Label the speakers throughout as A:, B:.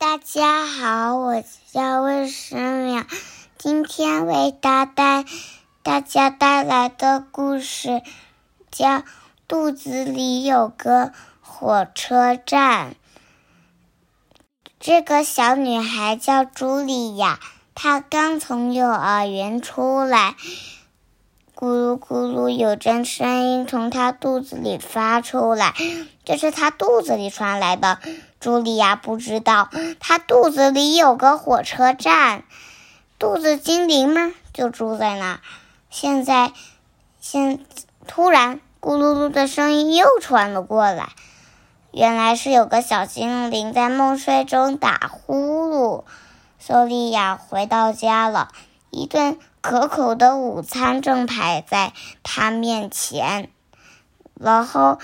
A: 大家好，我叫魏诗淼，今天为大带大家带来的故事叫《肚子里有个火车站》。这个小女孩叫茱莉亚，她刚从幼儿园出来。咕噜咕噜，有阵声音从她肚子里发出来，这是她肚子里传来的。茱莉亚不知道，她肚子里有个火车站，肚子精灵们就住在那儿。现在，现突然，咕噜噜的声音又传了过来，原来是有个小精灵在梦睡中打呼噜。茱莉亚回到家了，一顿。可口的午餐正排在她面前，然后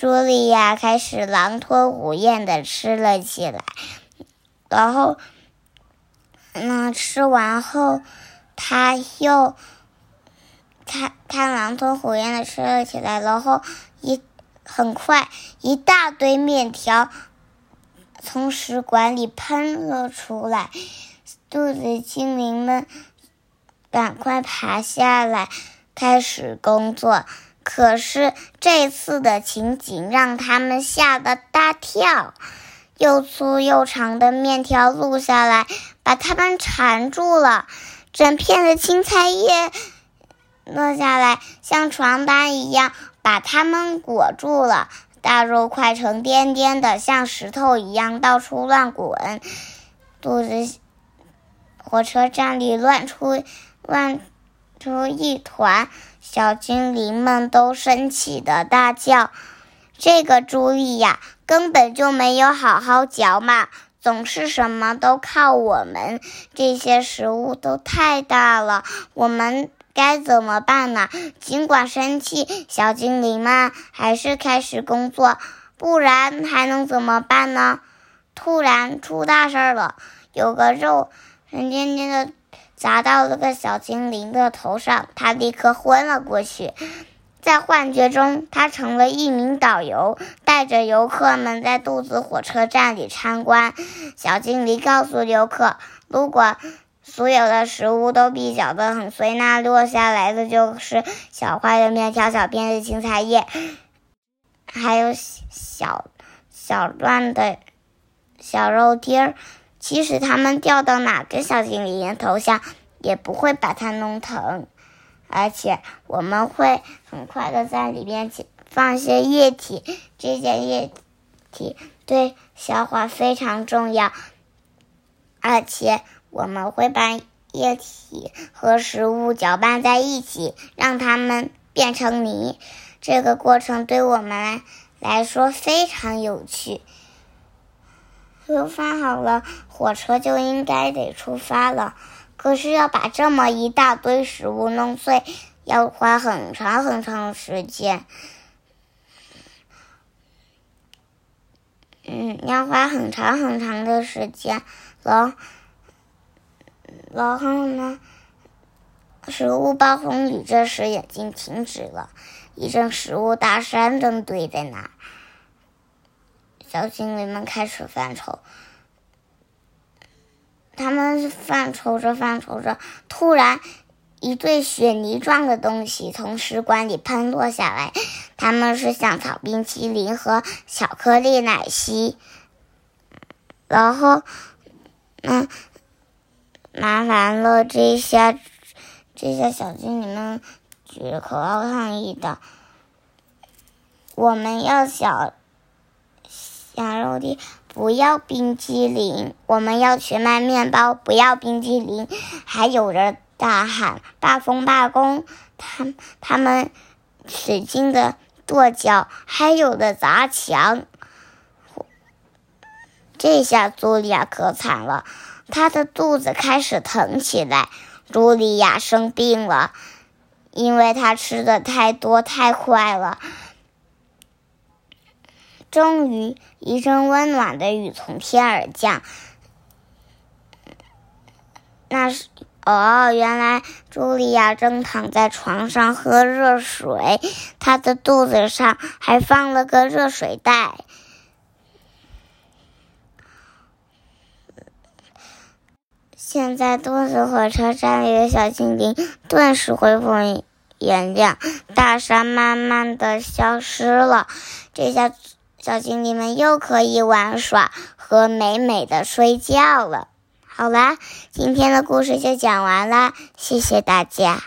A: 茱莉亚开始狼吞虎咽的吃了起来。然后，那吃完后，他又，他他狼吞虎咽的吃了起来。然后一很快，一大堆面条从食管里喷了出来，肚子精灵们。赶快爬下来，开始工作。可是这次的情景让他们吓得大跳，又粗又长的面条落下来，把他们缠住了。整片的青菜叶落下来，像床单一样把他们裹住了。大肉块成颠颠的，像石头一样到处乱滚。肚子火车站里乱出。乱出一团，小精灵们都生气的大叫：“这个朱莉亚根本就没有好好嚼嘛，总是什么都靠我们。这些食物都太大了，我们该怎么办呢？”尽管生气，小精灵们还是开始工作，不然还能怎么办呢？突然出大事了，有个肉沉甸甸的。砸到了个小精灵的头上，他立刻昏了过去。在幻觉中，他成了一名导游，带着游客们在肚子火车站里参观。小精灵告诉游客，如果所有的食物都被搅得很碎，那落下来的就是小块的面条、小片的青菜叶，还有小小段的小肉丁儿。即使它们掉到哪个小精灵头上，也不会把它弄疼。而且我们会很快的在里面放些液体，这些液体对消化非常重要。而且我们会把液体和食物搅拌在一起，让它们变成泥。这个过程对我们来说非常有趣。都放好了，火车就应该得出发了。可是要把这么一大堆食物弄碎，要花很长很长时间。嗯，要花很长很长的时间。然然后呢？食物暴风雨这时已经停止了，一阵食物大山正堆在那儿。小精灵们开始犯愁，他们犯愁着犯愁着，突然，一堆雪泥状的东西从食管里喷落下来，他们是香草冰淇淋和巧克力奶昔。然后，嗯，麻烦了，这下，这些小精灵们举着口号抗议的，我们要小。羊肉的不要冰激凌，我们要全麦面包，不要冰激凌。还有人大喊罢工罢工，他他们使劲的跺脚，还有的砸墙。这下茱莉亚可惨了，她的肚子开始疼起来。茱莉亚生病了，因为她吃的太多太快了。终于，一阵温暖的雨从天而降。那是哦，原来茱莉亚正躺在床上喝热水，她的肚子上还放了个热水袋。现在肚子火车站里的小精灵顿时恢复原样，大山慢慢的消失了。这下小精灵们又可以玩耍和美美的睡觉了。好啦，今天的故事就讲完啦，谢谢大家。